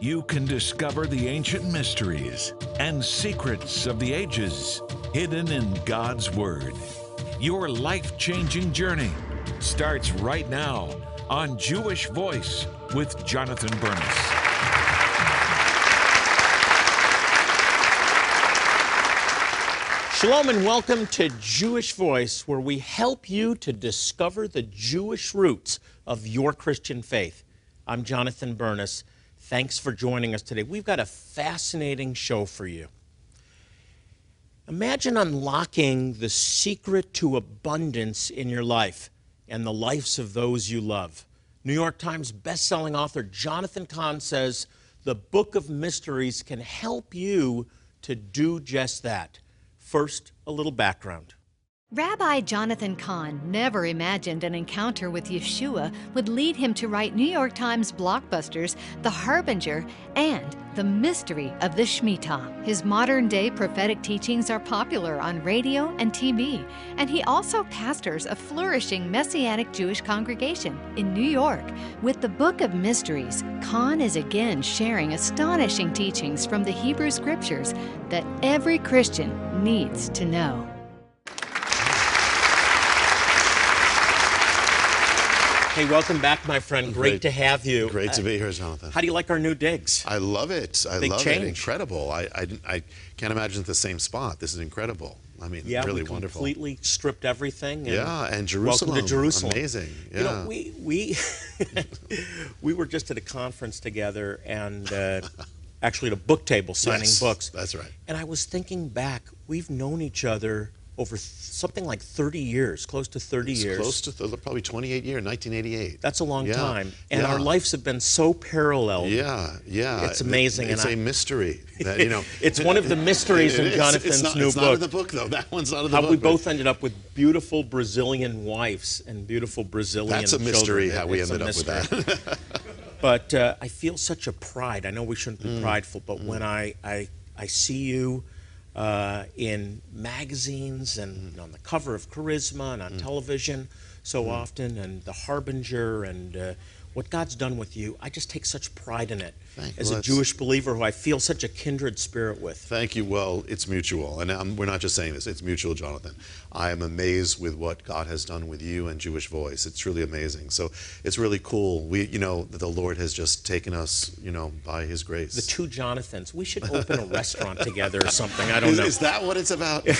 you can discover the ancient mysteries and secrets of the ages hidden in God's Word. Your life changing journey starts right now on Jewish Voice with Jonathan Bernis. Shalom and welcome to Jewish Voice, where we help you to discover the Jewish roots of your Christian faith. I'm Jonathan Bernis. Thanks for joining us today. We've got a fascinating show for you. Imagine unlocking the secret to abundance in your life and the lives of those you love. New York Times bestselling author Jonathan Cahn says the Book of Mysteries can help you to do just that. First, a little background. Rabbi Jonathan Cahn never imagined an encounter with Yeshua would lead him to write New York Times blockbusters The Harbinger and The Mystery of the Shemitah. His modern day prophetic teachings are popular on radio and TV, and he also pastors a flourishing Messianic Jewish congregation in New York. With the Book of Mysteries, Cahn is again sharing astonishing teachings from the Hebrew Scriptures that every Christian needs to know. Hey, welcome back, my friend. Great, Great- to have you. Great to Uh, be here, Jonathan. How do you like our new digs? I love it. I Big love change. it. Incredible. I, I, I can't imagine it's the same spot. This is incredible. I mean, Yeah, really we wonderful. completely stripped everything. And Yeah, and Jerusalem. Welcome to Jerusalem. Amazing. Yeah. You know, we we we were just at a conference together, and uh, actually at a book table signing Yes, books. That's right. And I was thinking back, we've known each other over something like 30 years, close to 30 It's years. close to th- probably 28 years, 1988. That's a long Yeah, time, and yeah. our lives have been so parallel. Yeah, yeah. It's amazing, It's and a I- mystery. That, you know, It's one of the mysteries It in. Jonathan's it's not, new it's book. not in the book, though. That one's not in the How book. we both ended up with beautiful Brazilian wives and beautiful Brazilian That's a children. mystery It- how we it's ended up with that. But uh, I feel such a pride. I know we shouldn't be Mm. prideful, but when I, I, I see you uh, in magazines Mm. and on the cover of Charisma and on television so Mm. often, and The Harbinger, and uh, what God's done with you, I just take such pride in it. Thank. As a Jewish believer who I feel such a kindred spirit with. Thank you. Well, it's mutual. And um, we're not just saying this, it's mutual, Jonathan. I am amazed with what God has done with you and Jewish Voice. It's truly amazing. So it's really cool. We, you know, the Lord has just taken us, you know, by His grace. The two Jonathans. We should open a restaurant together or something. I don't is, know. is that what it's about?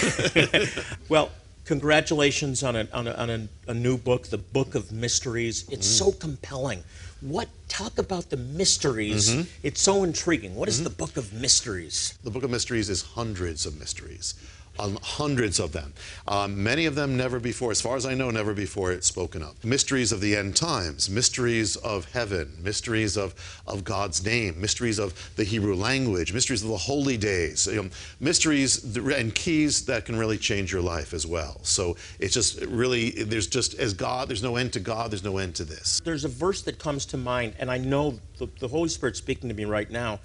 Well, congratulations on a, on, a, on a, a new book, The Book of Mysteries. It's mm-hmm. so compelling. What talk about the mysteries? Mm-hmm. It's so intriguing. What is mm-hmm. the Book of Mysteries? the Book of Mysteries is hundreds of mysteries. Hundreds of them. Um, many of them never before, as far as I know, never before spoken of. Mysteries of the end times, mysteries of heaven, mysteries of, of God's name, mysteries of the Hebrew language, mysteries of the holy days, you know, mysteries and keys that can really change your life as well. So it's just really, there's just, as God, there's no end to God, there's no end to this. There's a verse that comes to mind, and I know the, the Holy Spirit's speaking to me right now,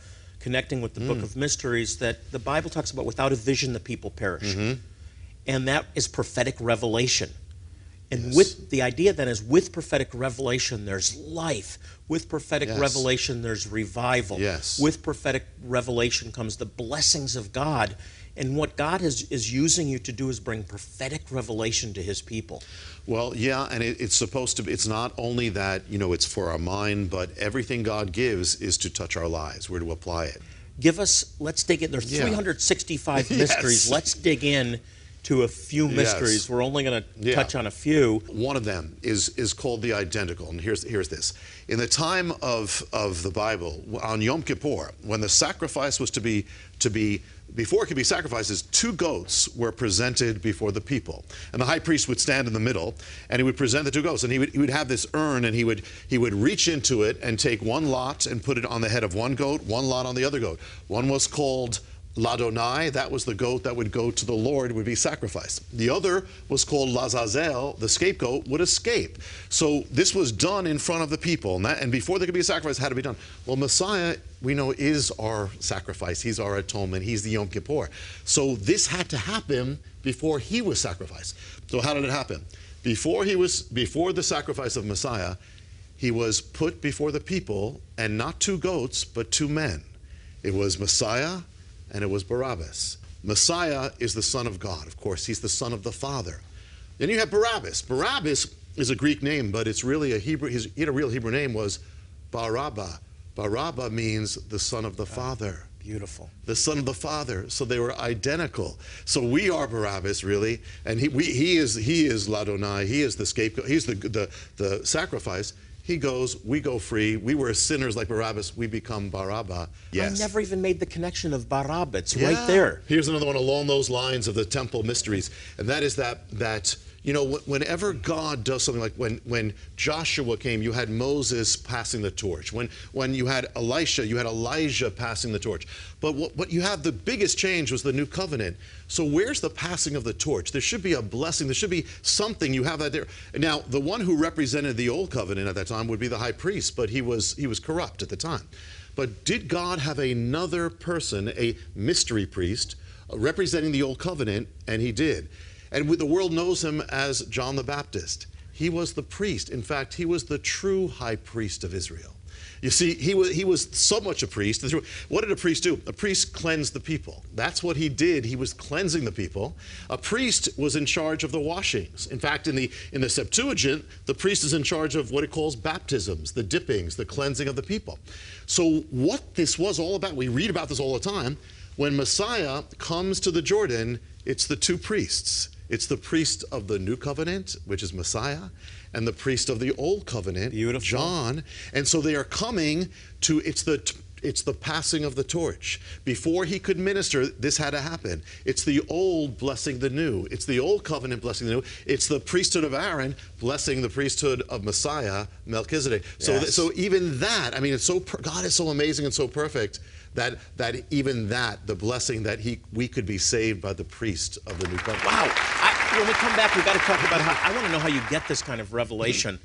connecting with the Book mm. of Mysteries, that the Bible talks about without a vision, the people perish. Mm-hmm. And that is prophetic revelation. And Yes. with the idea then is with prophetic revelation, there's life. With prophetic Yes. revelation, there's revival. Yes. With prophetic revelation comes the blessings of God. And what God is, is using you to do is bring prophetic revelation to his people. Well, yeah, and it, it's supposed to be, it's not only that, you know, it's for our mind, but everything God gives is to touch our lives. We're to apply it. Give us, let's dig in. There's Yeah. 365 Yes. mysteries. Let's dig in to a few mysteries. We're only going to Yeah. touch on a few. One of them is is called the identical, and here's here's this. In the time of of the Bible, on Yom Kippur, when the sacrifice was to be to be before it could be sacrifices, two goats were presented before the people, and the high priest would stand in the middle, and he would present the two goats, and he would he would have this urn, and he would he would reach into it and take one lot and put it on the head of one goat, one lot on the other goat. One was called Ladonai, that was the goat that would go to the Lord, would be sacrificed. The other was called Lazazel, the scapegoat would escape. So this was done in front of the people, and, that, and before there could be a sacrifice, had to be done. Well, Messiah, we know, is our sacrifice. He's our atonement. He's the Yom Kippur. So this had to happen before he was sacrificed. So how did it happen? Before he was, before the sacrifice of Messiah, he was put before the people, and not two goats, but two men. It was Messiah and it was Barabbas. Messiah is the Son of God, of course, he's the Son of the Father. Then you have Barabbas. Barabbas is a Greek name, but it's really a Hebrew, his, he had a real Hebrew name was Barabba. Barabba means the Son of the Father. Beautiful. The Son of the Father. So they were identical. So we are Barabbas, really, and he, we, he is he is Ladonai. He is the scapegoat. He's the the, the sacrifice. He goes, we go free. We were sinners like Barabbas. We become Barabba. Yes. I never even made the connection of Barabbas. It's Yeah. right there. Here's another one along those lines of the temple mysteries, and that is that that you know whenever God does something like when when Joshua came, you had Moses passing the torch. When when you had Elisha, you had Elijah passing the torch. But what, what you have the biggest change was the new covenant. So where's the passing of the torch? There should be a blessing. There should be something. You have that there. Now the one who represented the old covenant at that time would be the high priest, but he was he was corrupt at the time. But did God have another person, a mystery priest, representing the old covenant? And he did. And the world knows him as John the Baptist. He was the priest. In fact, he was the true high priest of Israel. You see, he was, he was so much a priest. What did a priest do? A priest cleansed the people. That's what he did. He was cleansing the people. A priest was in charge of the washings. In fact, in the, in the Septuagint, the priest is in charge of what it calls baptisms, the dippings, the cleansing of the people. So, what this was all about, we read about this all the time. When Messiah comes to the Jordan, it's the two priests. It's the priest of the new covenant, which is Messiah, and the priest of the old covenant, Beautiful. John. And so they are coming to it's the it's the passing of the torch. Before he could minister, this had to happen. It's the old blessing the new. It's the old covenant blessing the new. It's the priesthood of Aaron blessing the priesthood of Messiah, Melchizedek. So, Yes. so even that, I mean, it's so per- God is so amazing and so perfect that that even that, the blessing that he we could be saved by the priest of the new covenant. Wow. I, when we come back, we've got to talk about how I want to know how you get this kind of revelation.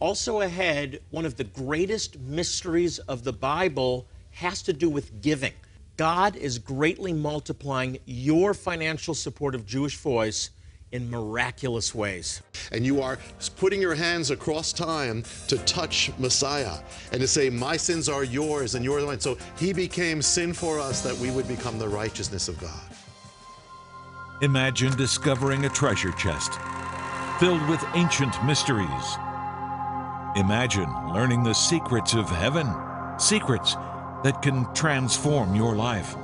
Also, ahead, one of the greatest mysteries of the Bible has to do with giving. God is greatly multiplying your financial support of Jewish Voice in miraculous ways. and you are putting your hands across time to touch Messiah and to say, My sins are yours and you're the one. So he became sin for us that we would become the righteousness of God. Imagine discovering a treasure chest filled with ancient mysteries. Imagine learning the secrets of heaven, secrets that can transform your life.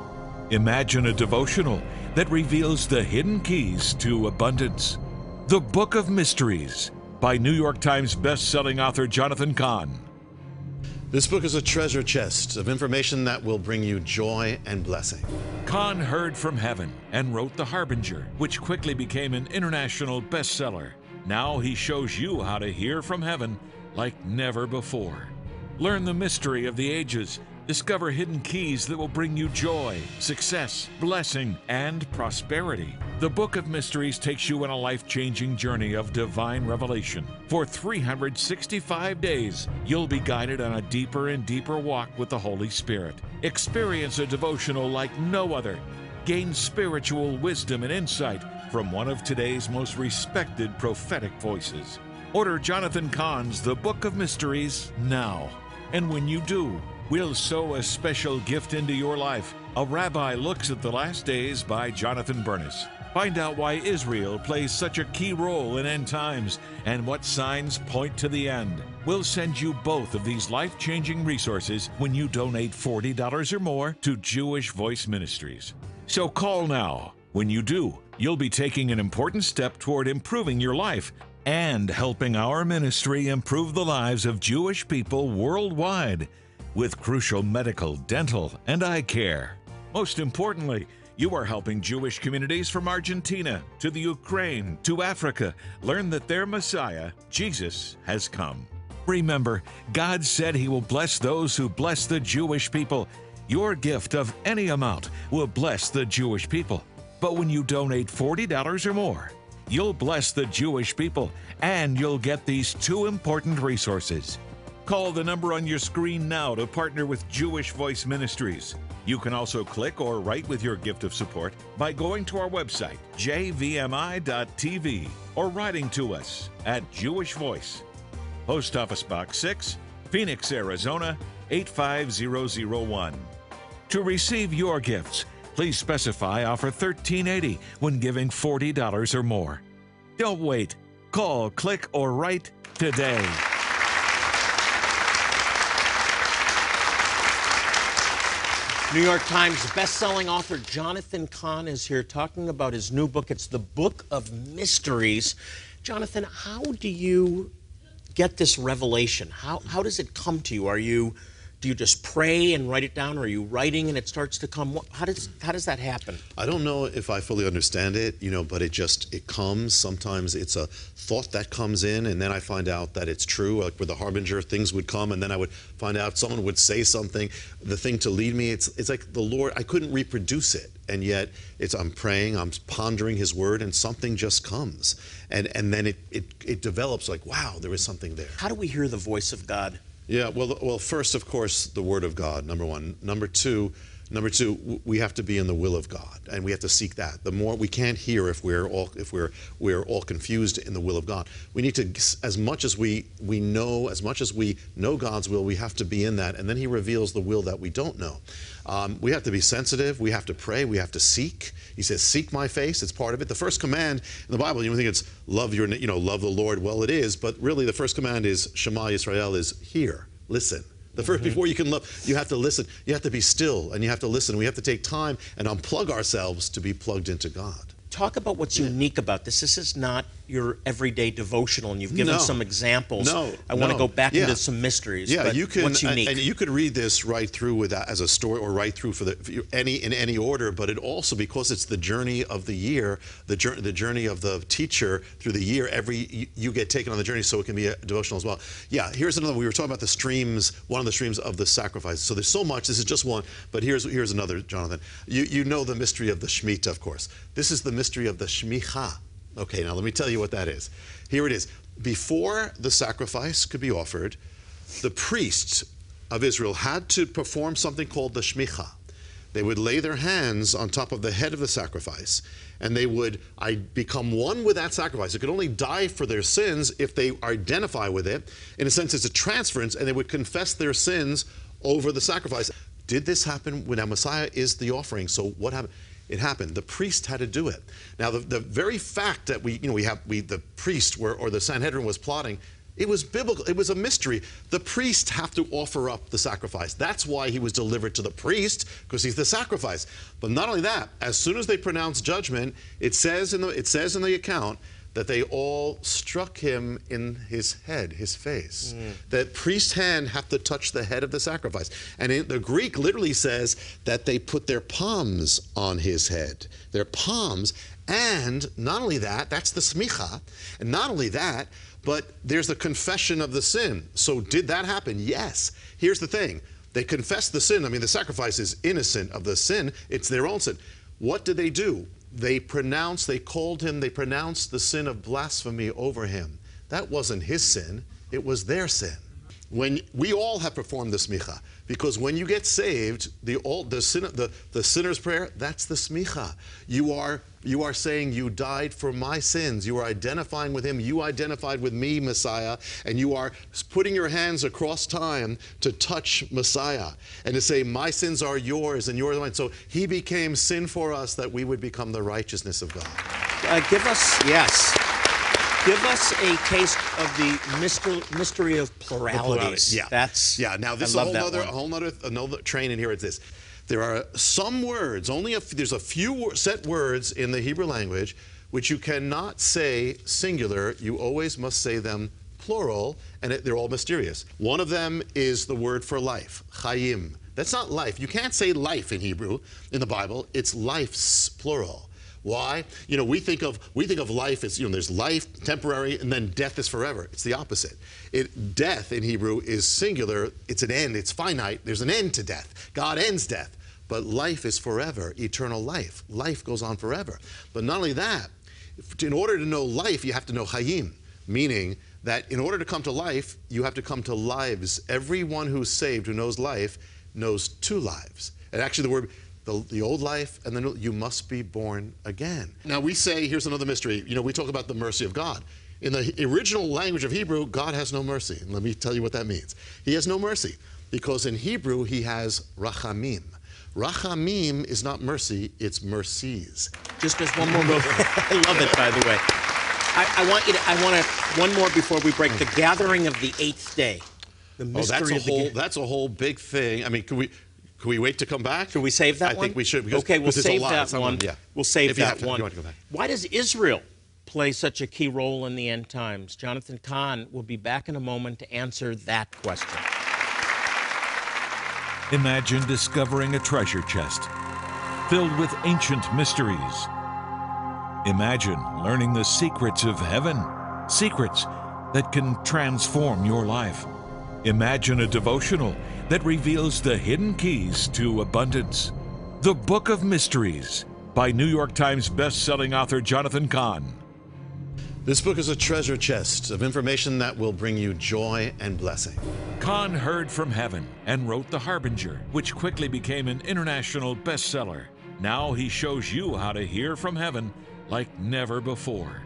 Imagine a devotional that reveals the hidden keys to abundance. The Book of Mysteries by New York Times best-selling author Jonathan Cahn. This book is a treasure chest of information that will bring you joy and blessing. Cahn heard from heaven and wrote The Harbinger, which quickly became an international bestseller. Now he shows you how to hear from heaven like never before. Learn the mystery of the ages. Discover hidden keys that will bring you joy, success, blessing, and prosperity. The Book of Mysteries takes you on a life changing journey of divine revelation. For 365 days, you'll be guided on a deeper and deeper walk with the Holy Spirit. Experience a devotional like no other. Gain spiritual wisdom and insight from one of today's most respected prophetic voices. Order Jonathan Cahn's The Book of Mysteries now. And when you do, we'll sow a special gift into your life. A Rabbi Looks at the Last Days by Jonathan Bernis. Find out why Israel plays such a key role in end times and what signs point to the end. We'll send you both of these life changing resources when you donate $40 or more to Jewish Voice Ministries. So call now. When you do, you'll be taking an important step toward improving your life and helping our ministry improve the lives of Jewish people worldwide with crucial medical, dental, and eye care. Most importantly, you are helping Jewish communities from Argentina to the Ukraine to Africa learn that their Messiah, Jesus, has come. Remember, God said He will bless those who bless the Jewish people. Your gift of any amount will bless the Jewish people. But when you donate $40 or more, you'll bless the Jewish people and you'll get these two important resources. Call the number on your screen now to partner with Jewish Voice Ministries. You can also click or write with your gift of support by going to our website, jvmi.tv, or writing to us at Jewish Voice, Post Office Box 6, Phoenix, Arizona 85001. To receive your gifts, please specify offer 1380 when giving $40 or more. Don't wait. Call, click, or write today. New York Times best-selling author Jonathan Cahn is here talking about his new book. It's the Book of Mysteries. Jonathan, how do you get this revelation? How, how does it come to you? Are you do you just pray and write it down, or are you writing and it starts to come? How does how does that happen? I don't know if I fully understand it, you know, but it just it comes. Sometimes it's a thought that comes in, and then I find out that it's true. Like with the harbinger, things would come, and then I would find out someone would say something, the thing to lead me. It's it's like the Lord. I couldn't reproduce it, and yet it's I'm praying, I'm pondering His Word, and something just comes, and and then it it it develops. Like wow, there is something there. How do we hear the voice of God? Yeah, well, well, first, of course, the Word of God, number one. Number two, number two, we have to be in the will of God, and we have to seek that. The more we can't hear if we're all if we're we're all confused in the will of God. We need to, as much as we we know, as much as we know God's will, we have to be in that, and then He reveals the will that we don't know. Um, we have to be sensitive. We have to pray. We have to seek. He says, "Seek my face." It's part of it. The first command in the Bible, you think it's love your, you know, love the Lord. Well, it is, but really, the first command is Shema Yisrael is hear, listen. The 1st mm-hmm. before you can love, you have to listen. You have to be still, and you have to listen. We have to take time and unplug ourselves to be plugged into God. Talk about what's unique about this. This is not your everyday devotional, and you've given No. some examples. No, I want to no. go back Yeah. into some mysteries. Yeah, you can. What's and- unique? And, you could read this right through with that as a story, or right through for the for any in any order. But it also because it's the journey of the year, the journey the journey of the teacher through the year. Every you, you get taken on the journey, so it can be a devotional as well. Yeah, here's another. We were talking about the streams. One of the streams of the sacrifice. So there's so much. This is just one. But here's here's another, Jonathan. You you know the mystery of the Shemitah, of course. This is the mystery of the Shmicha. Okay, now let me tell you what that is. Here it is. Before the sacrifice could be offered, the priests of Israel had to perform something called the shmicha. They would lay their hands on top of the head of the sacrifice, and they would I, become one with that sacrifice. They could only die for their sins if they identify with it. In a sense, it's a transference, and they would confess their sins over the sacrifice. Did this happen when our Messiah is the offering? So what happened? It happened. The priest had to do it. Now, the, the very fact that we, you know, we have we the priest were, or the Sanhedrin was plotting, it was biblical. It was a mystery. The priest have to offer up the sacrifice. That's why he was delivered to the priest because he's the sacrifice. But not only that, as soon as they pronounce judgment, it says in the it says in the account that they all struck him in his head, his face. Hmm. That priest's hand have to touch the head of the sacrifice. And in, the Greek literally says that they put their palms on his head. Their palms. And not only that, that's the smicha. And not only that, but there's the confession of the sin. So did that happen? Yes. Here's the thing. They confessed the sin. I mean, the sacrifice is innocent of the sin. It's their own sin. What did they do? They pronounced, they called him, they pronounced the sin of blasphemy over him. That wasn't his sin, it was their sin. When we all have performed the smicha, because when you get saved, the all, the, sin, the the sinner's prayer, that's the smicha. You are you are saying you died for my sins. You are identifying with him. You identified with me, Messiah, and you are putting your hands across time to touch Messiah and to say, My sins are yours and yours are mine. So he became sin for us that we would become the righteousness of God. Uh, give us, yes. Give us a taste of the mystery, mystery of pluralities. Yeah, That's yeah. Now this I is a love whole that other, whole other, another train in here. It's this. There are some words, only a, there's a few set words in the Hebrew language which you cannot say singular. You always must say them plural, and it, they're all mysterious. One of them is the word for life, chayim. That's not life. You can't say life in Hebrew in the Bible. It's life's plural. Why? You know, we think of we think of life as you know, there's life, temporary, and then death is forever. It's the opposite. It death in Hebrew is singular. It's an end. It's finite. There's an end to death. God ends death, but life is forever, eternal life. Life goes on forever. But not only that, in order to know life, you have to know hayim, meaning that in order to come to life, you have to come to lives. Everyone who's saved, who knows life, knows two lives. And actually, the word the, the old life and the new, you must be born again. Now we say, here's another mystery. You know, we talk about the mercy of God. In the original language of Hebrew, God has no mercy. And let me tell you what that means. He has no mercy because in Hebrew he has rachamim. Rachamim is not mercy, it's mercies. Just as one more move. I love it, by the way. I, I want you to, I want to, one more before we break. The gathering of the eighth day. The Oh, mystery that's a of the whole that's a whole big thing. I mean, can we can we wait to come back? Should we save that I one? think we should. Because, okay, we'll because it's a save that It's one. Yeah. We'll save If that to, one. You want to go back. Why does Israel play such a key role in the end times? Jonathan Cahn will be back in a moment to answer that question. Imagine discovering a treasure chest filled with ancient mysteries. Imagine learning the secrets of heaven, secrets that can transform your life. Imagine a devotional that reveals the hidden keys to abundance. The Book of Mysteries by New York Times best-selling author Jonathan Cahn. This book is a treasure chest of information that will bring you joy and blessing. Cahn heard from heaven and wrote The Harbinger, which quickly became an international bestseller. Now he shows you how to hear from heaven like never before.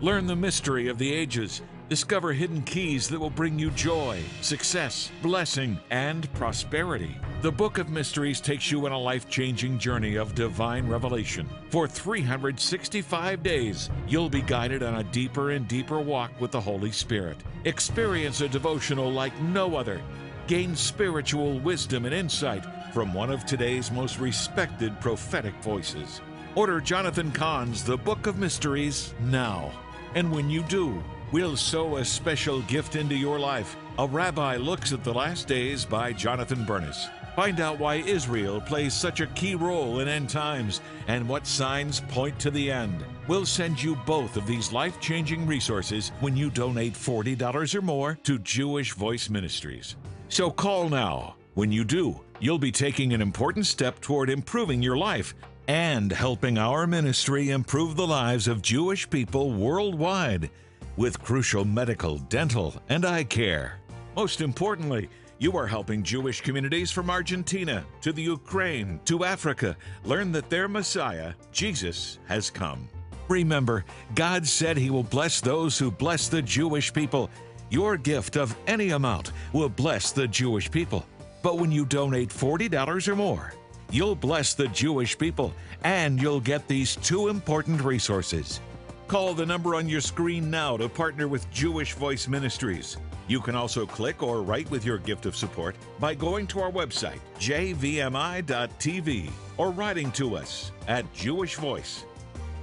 Learn the mystery of the ages. Discover hidden keys that will bring you joy, success, blessing, and prosperity. The Book of Mysteries takes you on a life changing journey of divine revelation. For 365 days, you'll be guided on a deeper and deeper walk with the Holy Spirit. Experience a devotional like no other. Gain spiritual wisdom and insight from one of today's most respected prophetic voices. Order Jonathan Cahn's The Book of Mysteries now. And when you do, we'll sow a special gift into your life. A Rabbi Looks at the Last Days by Jonathan Bernis. Find out why Israel plays such a key role in end times and what signs point to the end. We'll send you both of these life changing resources when you donate $40 or more to Jewish Voice Ministries. So call now. When you do, you'll be taking an important step toward improving your life and helping our ministry improve the lives of Jewish people worldwide with crucial medical, dental, and eye care. Most importantly, you are helping Jewish communities from Argentina to the Ukraine to Africa learn that their Messiah, Jesus, has come. Remember, God said He will bless those who bless the Jewish people. Your gift of any amount will bless the Jewish people. But when you donate $40 or more, you'll bless the Jewish people and you'll get these two important resources. Call the number on your screen now to partner with Jewish Voice Ministries. You can also click or write with your gift of support by going to our website, jvmi.tv, or writing to us at Jewish Voice,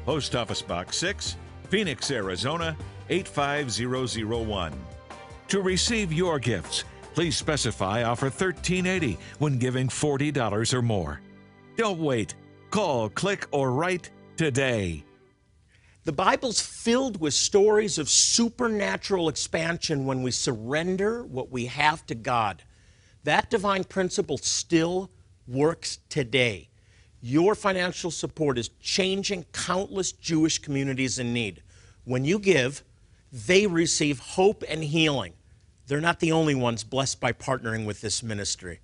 Post Office Box 6, Phoenix, Arizona 85001. To receive your gifts, please specify offer 1380 when giving $40 or more. Don't wait. Call, click, or write today. The Bible's filled with stories of supernatural expansion when we surrender what we have to God. That divine principle still works today. Your financial support is changing countless Jewish communities in need. When you give, they receive hope and healing. They're not the only ones blessed by partnering with this ministry.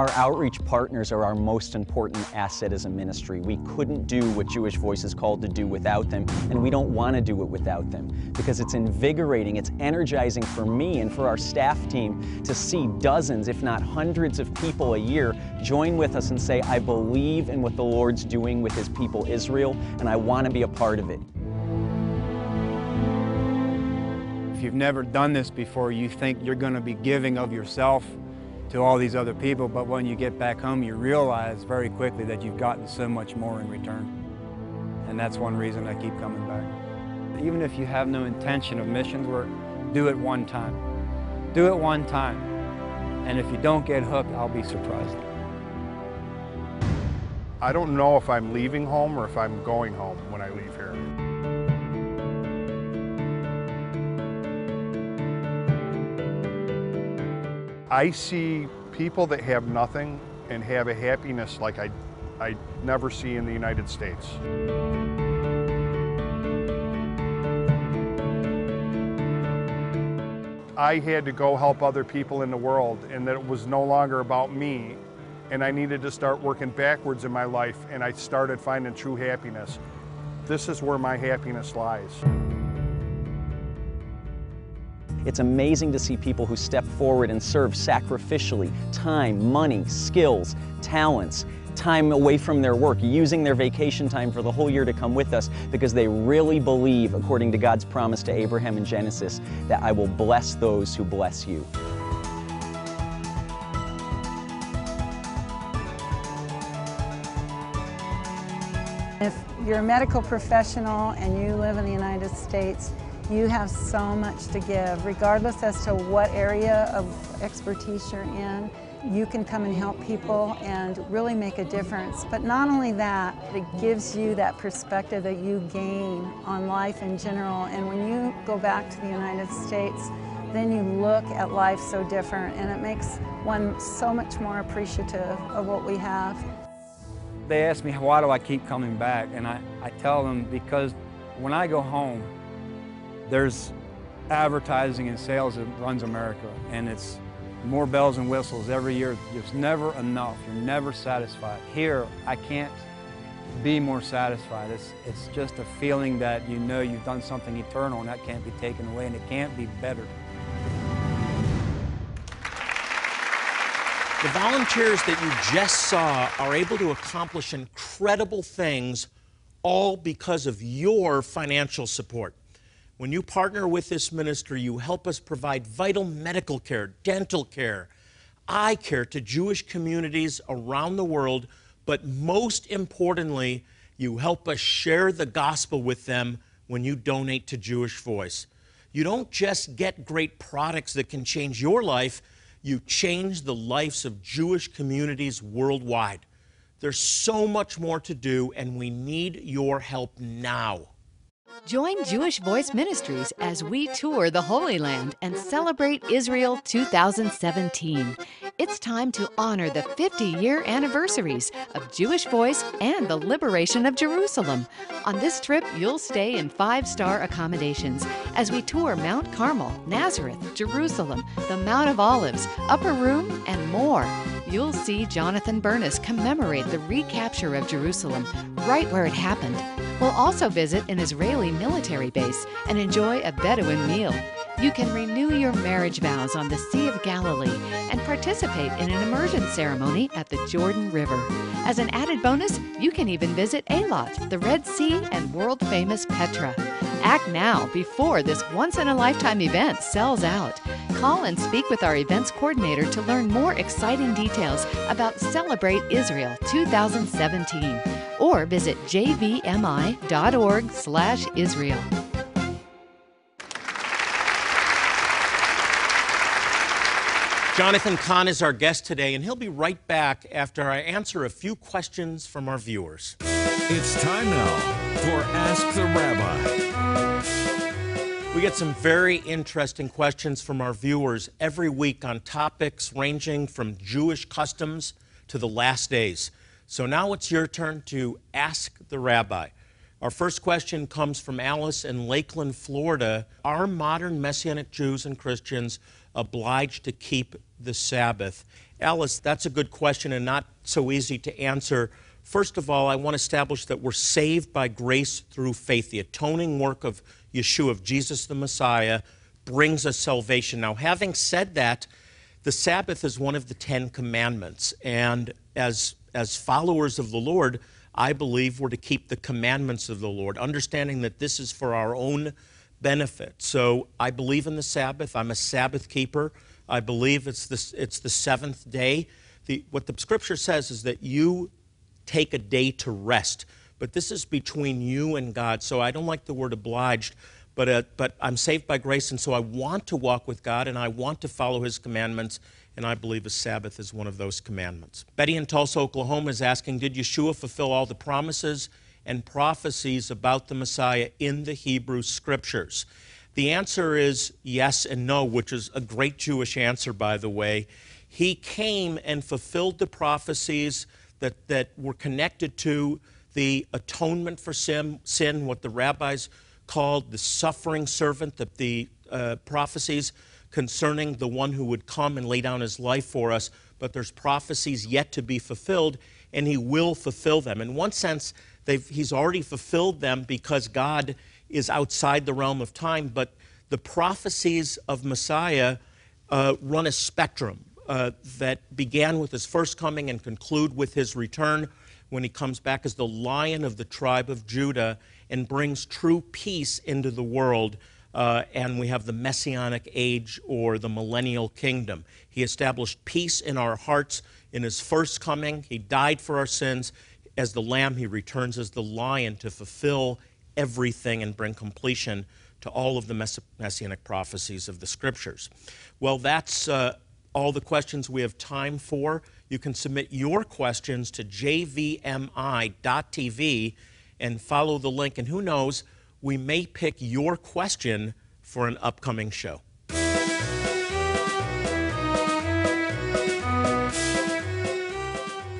Our outreach partners are our most important asset as a ministry. We couldn't do what Jewish Voice is called to do without them, and we don't want to do it without them because it's invigorating, it's energizing for me and for our staff team to see dozens, if not hundreds, of people a year join with us and say, I believe in what the Lord's doing with His people Israel, and I want to be a part of it. If you've never done this before, you think you're going to be giving of yourself to all these other people, but when you get back home, you realize very quickly that you've gotten so much more in return. And that's one reason I keep coming back. Even if you have no intention of missions work, do it one time. Do it one time. And if you don't get hooked, I'll be surprised. I don't know if I'm leaving home or if I'm going home when I leave here. I see people that have nothing and have a happiness like I, I never see in the United States. I had to go help other people in the world and that it was no longer about me and I needed to start working backwards in my life, and I started finding true happiness. This is where my happiness lies. It's amazing to see people who step forward and serve sacrificially time, money, skills, talents, time away from their work, using their vacation time for the whole year to come with us because they really believe, according to God's promise to Abraham in Genesis, that I will bless those who bless you. If you're a medical professional and you live in the United States, you have so much to give, regardless as to what area of expertise you're in. You can come and help people and really make a difference. But not only that, it gives you that perspective that you gain on life in general. And when you go back to the United States, then you look at life so different and it makes one so much more appreciative of what we have. They ask me, why do I keep coming back? And I, I tell them, because when I go home, there's advertising and sales that runs America, and it's more bells and whistles every year. There's never enough. You're never satisfied. Here, I can't be more satisfied. It's, it's just a feeling that you know you've done something eternal and that can't be taken away and it can't be better. The volunteers that you just saw are able to accomplish incredible things all because of your financial support. When you partner with this ministry, you help us provide vital medical care, dental care, eye care to Jewish communities around the world, but most importantly, you help us share the gospel with them when you donate to Jewish Voice. You don't just get great products that can change your life, you change the lives of Jewish communities worldwide. There's so much more to do, and we need your help now. Join Jewish Voice Ministries as we tour the Holy Land and celebrate Israel 2017. It's time to honor the 50 year anniversaries of Jewish Voice and the liberation of Jerusalem. On this trip, you'll stay in five star accommodations as we tour Mount Carmel, Nazareth, Jerusalem, the Mount of Olives, Upper Room, and more. You'll see Jonathan Bernis commemorate the recapture of Jerusalem right where it happened. We'll also visit an Israeli military base and enjoy a Bedouin meal. You can renew your marriage vows on the Sea of Galilee and participate in an immersion ceremony at the Jordan River. As an added bonus, you can even visit Eilat, the Red Sea, and world famous Petra. Act now before this once in a lifetime event sells out. Call and speak with our events coordinator to learn more exciting details about Celebrate Israel 2017 or visit jvmi.org/israel. Jonathan Cahn is our guest today, and he'll be right back after I answer a few questions from our viewers. It's time now for Ask the Rabbi. We get some very interesting questions from our viewers every week on topics ranging from Jewish customs to the last days. So now it's your turn to ask the rabbi. Our first question comes from Alice in Lakeland, Florida. Are modern Messianic Jews and Christians obliged to keep the Sabbath? Alice, that's a good question and not so easy to answer. First of all, I want to establish that we're saved by grace through faith. The atoning work of Yeshua, of Jesus the Messiah, brings us salvation. Now, having said that, the Sabbath is one of the Ten Commandments. And as, as followers of the Lord, I believe we're to keep the commandments of the Lord, understanding that this is for our own benefit. So I believe in the Sabbath. I'm a Sabbath keeper. I believe it's the, it's the seventh day. The, what the scripture says is that you take a day to rest. But this is between you and God. So I don't like the word obliged, but, uh, but I'm saved by grace, and so I want to walk with God and I want to follow His commandments, and I believe a Sabbath is one of those commandments. Betty in Tulsa, Oklahoma is asking Did Yeshua fulfill all the promises and prophecies about the Messiah in the Hebrew Scriptures? The answer is yes and no, which is a great Jewish answer, by the way. He came and fulfilled the prophecies that, that were connected to the atonement for sin, sin, what the rabbis called the suffering servant, that the uh, prophecies concerning the one who would come and lay down his life for us, but there's prophecies yet to be fulfilled, and he will fulfill them. In one sense, he's already fulfilled them because God is outside the realm of time, but the prophecies of Messiah uh, run a spectrum uh, that began with his first coming and conclude with his return when he comes back as the lion of the tribe of Judah and brings true peace into the world. Uh, and we have the messianic age or the millennial kingdom. He established peace in our hearts in his first coming. He died for our sins. As the lamb, he returns as the lion to fulfill everything and bring completion to all of the messianic prophecies of the scriptures. Well, that's uh, all the questions we have time for. You can submit your questions to jvmi.tv and follow the link. And who knows, we may pick your question for an upcoming show.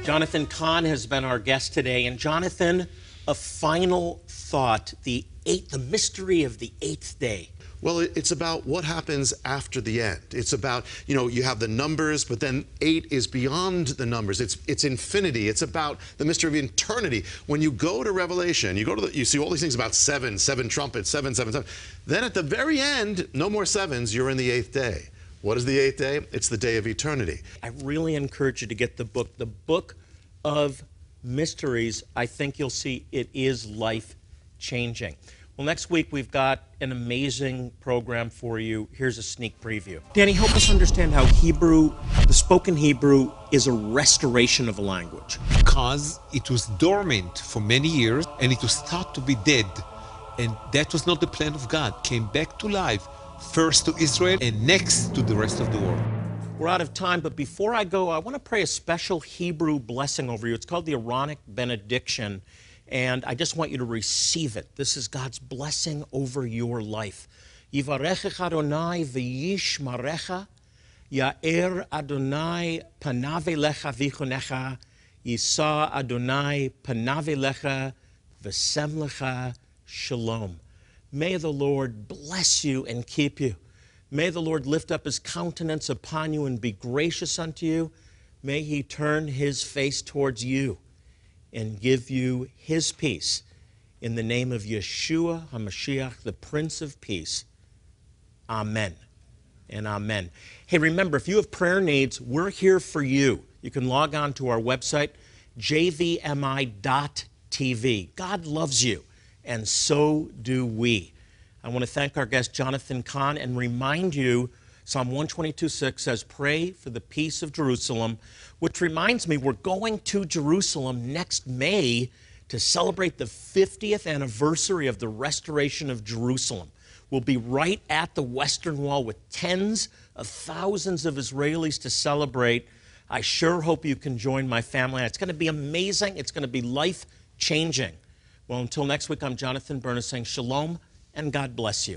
Jonathan Cahn has been our guest today. And Jonathan, a final thought the eighth, the mystery of the eighth day. Well, it's about what happens after the end. It's about, you know, you have the numbers, but then eight is beyond the numbers. It's it's infinity. It's about the mystery of eternity. When you go to Revelation, you go to the, you see all these things about seven, seven trumpets, seven, seven, seven. Then at the very end, no more sevens, you're in the eighth day. What is the eighth day? It's the day of eternity. I really encourage you to get the book, the book of mysteries. I think you'll see it is life changing. Well, next week we've got an amazing program for you. Here's a sneak preview. Danny, help us understand how Hebrew, the spoken Hebrew, is a restoration of a language. Because it was dormant for many years and it was thought to be dead. And that was not the plan of God. Came back to life, first to Israel and next to the rest of the world. We're out of time, but before I go, I want to pray a special Hebrew blessing over you. It's called the Aaronic benediction. And I just want you to receive it. This is God's blessing over your life. Yivarechech Adonai v'yishmarecha, Ya'er Adonai panave lecha v'chunecha, Yisa Adonai panave lecha v'sem lecha shalom. May the Lord bless you and keep you. May the Lord lift up his countenance upon you and be gracious unto you. May he turn his face towards you and give you his peace. In the name of Yeshua HaMashiach, the Prince of Peace. Amen and amen. Hey, remember, if you have prayer needs, we're here for you. You can log on to our website, jvmi.tv. God loves you, and so do we. I want to thank our guest, Jonathan Cahn, and remind you Psalm 122 6 says, Pray for the peace of Jerusalem which reminds me, we're going to Jerusalem next May to celebrate the 50th anniversary of the restoration of Jerusalem. We'll be right at the Western Wall with tens of thousands of Israelis to celebrate. I sure hope you can join my family. It's going to be amazing. It's going to be life changing. Well, until next week, I'm Jonathan Bernis saying shalom and God bless you.